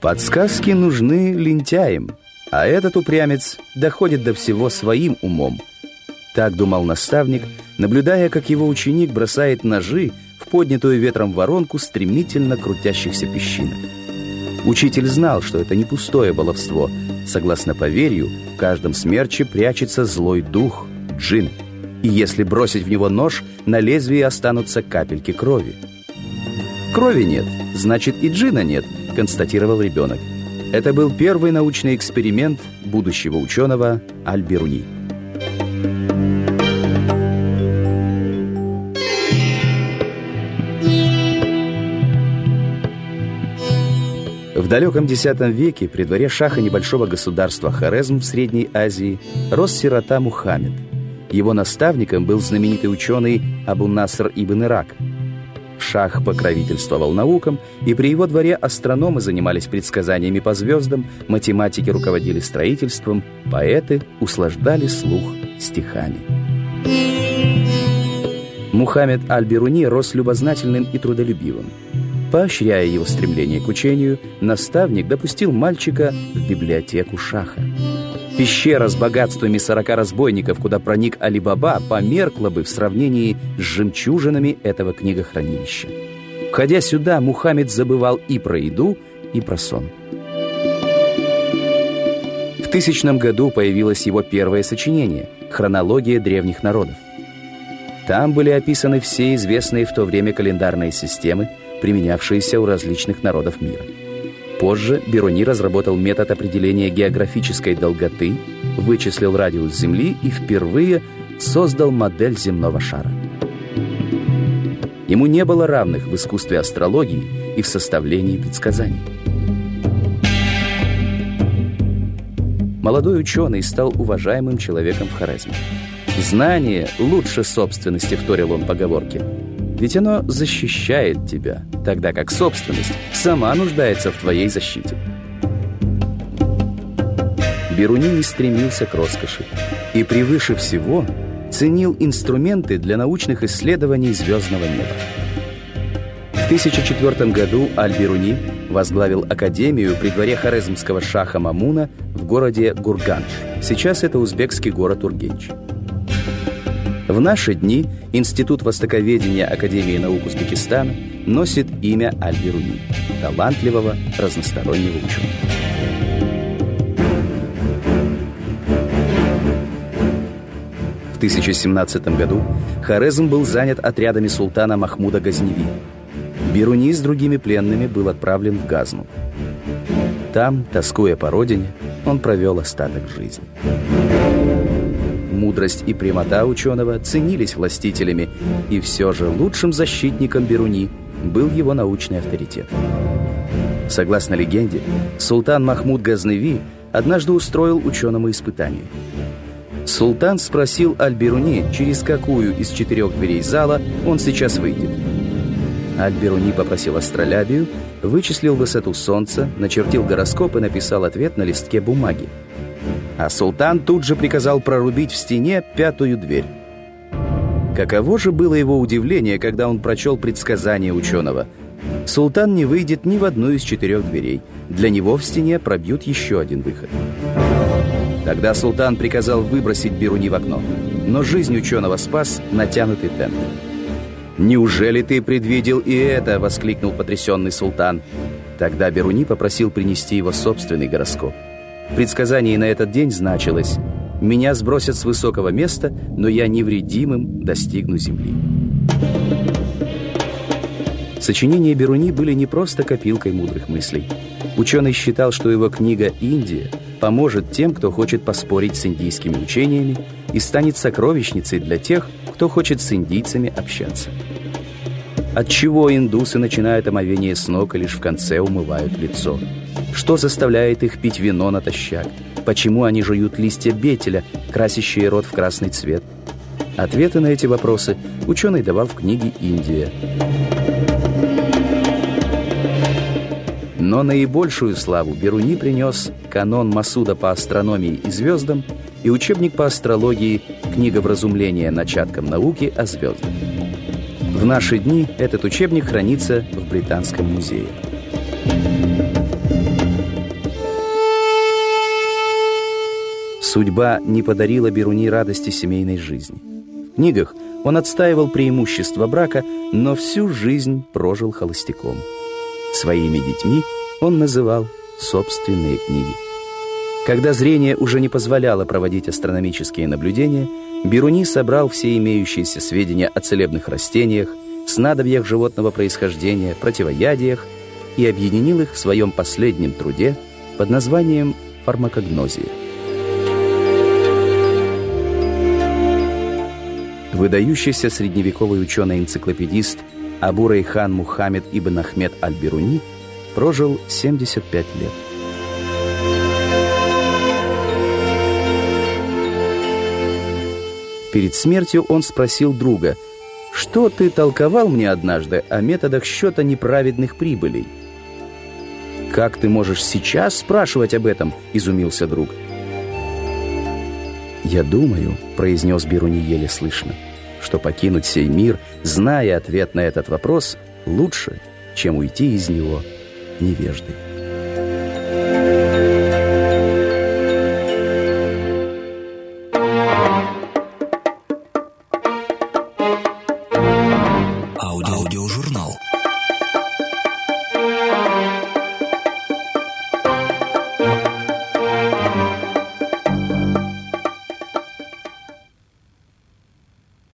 Подсказки нужны лентяям, а этот упрямец доходит до всего своим умом. Так думал наставник, наблюдая, как его ученик бросает ножи в поднятую ветром воронку стремительно крутящихся песчинок. Учитель знал, что это не пустое баловство. Согласно поверью, в каждом смерче прячется злой дух, джин. И если бросить в него нож, на лезвии останутся капельки крови. Крови нет, значит и джина нет, констатировал ребенок. Это был первый научный эксперимент будущего ученого Альберуни. В далеком X веке при дворе шаха небольшого государства Хорезм в Средней Азии рос сирота Мухаммед. Его наставником был знаменитый ученый Абу Наср ибн Ирак. Шах покровительствовал наукам, и при его дворе астрономы занимались предсказаниями по звездам, математики руководили строительством, поэты услаждали слух стихами. Мухаммед Аль-Бируни рос любознательным и трудолюбивым. Поощряя его стремление к учению, наставник допустил мальчика в библиотеку Шаха. Пещера с богатствами сорока разбойников, куда проник Али-Баба, померкла бы в сравнении с жемчужинами этого книгохранилища. Входя сюда, Мухаммед забывал и про еду, и про сон. В тысячном году появилось его первое сочинение «Хронология древних народов». Там были описаны все известные в то время календарные системы, применявшиеся у различных народов мира. Позже Беруни разработал метод определения географической долготы, вычислил радиус Земли и впервые создал модель земного шара. Ему не было равных в искусстве астрологии и в составлении предсказаний. Молодой ученый стал уважаемым человеком в Хорезме. «Знание лучше собственности», — вторил он поговорке. Ведь оно защищает тебя, тогда как собственность сама нуждается в твоей защите. Беруни не стремился к роскоши и превыше всего ценил инструменты для научных исследований звездного неба. В 1004 году Аль-Бируни возглавил академию при дворе хорезмского шаха Мамуна в городе Гурганж. Сейчас это узбекский город Ургенч. В наши дни Институт востоковедения Академии наук Узбекистана носит имя Аль-Бируни, талантливого, разностороннего ученого. В 1017 году Хорезм был занят отрядами султана Махмуда Газневи. Бируни с другими пленными был отправлен в Газну. Там, тоскуя по родине, он провел остаток жизни мудрость и прямота ученого ценились властителями, и все же лучшим защитником Беруни был его научный авторитет. Согласно легенде, султан Махмуд Газневи однажды устроил ученому испытание. Султан спросил Аль-Беруни, через какую из четырех дверей зала он сейчас выйдет. Аль-Беруни попросил астролябию, вычислил высоту солнца, начертил гороскоп и написал ответ на листке бумаги а султан тут же приказал прорубить в стене пятую дверь. Каково же было его удивление, когда он прочел предсказание ученого. Султан не выйдет ни в одну из четырех дверей. Для него в стене пробьют еще один выход. Тогда султан приказал выбросить Беруни в окно. Но жизнь ученого спас натянутый тент. «Неужели ты предвидел и это?» — воскликнул потрясенный султан. Тогда Беруни попросил принести его собственный гороскоп. В предсказании на этот день значилось «Меня сбросят с высокого места, но я невредимым достигну земли». Сочинения Беруни были не просто копилкой мудрых мыслей. Ученый считал, что его книга «Индия» поможет тем, кто хочет поспорить с индийскими учениями и станет сокровищницей для тех, кто хочет с индийцами общаться. Отчего индусы начинают омовение с ног и лишь в конце умывают лицо – что заставляет их пить вино натощак? Почему они жуют листья бетеля, красящие рот в красный цвет? Ответы на эти вопросы ученый давал в книге «Индия». Но наибольшую славу Беруни принес канон Масуда по астрономии и звездам и учебник по астрологии «Книга вразумления начаткам науки о звездах». В наши дни этот учебник хранится в Британском музее. Судьба не подарила Беруни радости семейной жизни. В книгах он отстаивал преимущества брака, но всю жизнь прожил холостяком. Своими детьми он называл собственные книги. Когда зрение уже не позволяло проводить астрономические наблюдения – Беруни собрал все имеющиеся сведения о целебных растениях, снадобьях животного происхождения, противоядиях и объединил их в своем последнем труде под названием «Фармакогнозия». Выдающийся средневековый ученый-энциклопедист Абу Рейхан Мухаммед ибн Ахмед Аль-Бируни прожил 75 лет. Перед смертью он спросил друга, «Что ты толковал мне однажды о методах счета неправедных прибылей?» «Как ты можешь сейчас спрашивать об этом?» — изумился друг. «Я думаю», — произнес Беруни еле слышно, «что покинуть сей мир, зная ответ на этот вопрос, лучше, чем уйти из него невеждой». радиожурнал.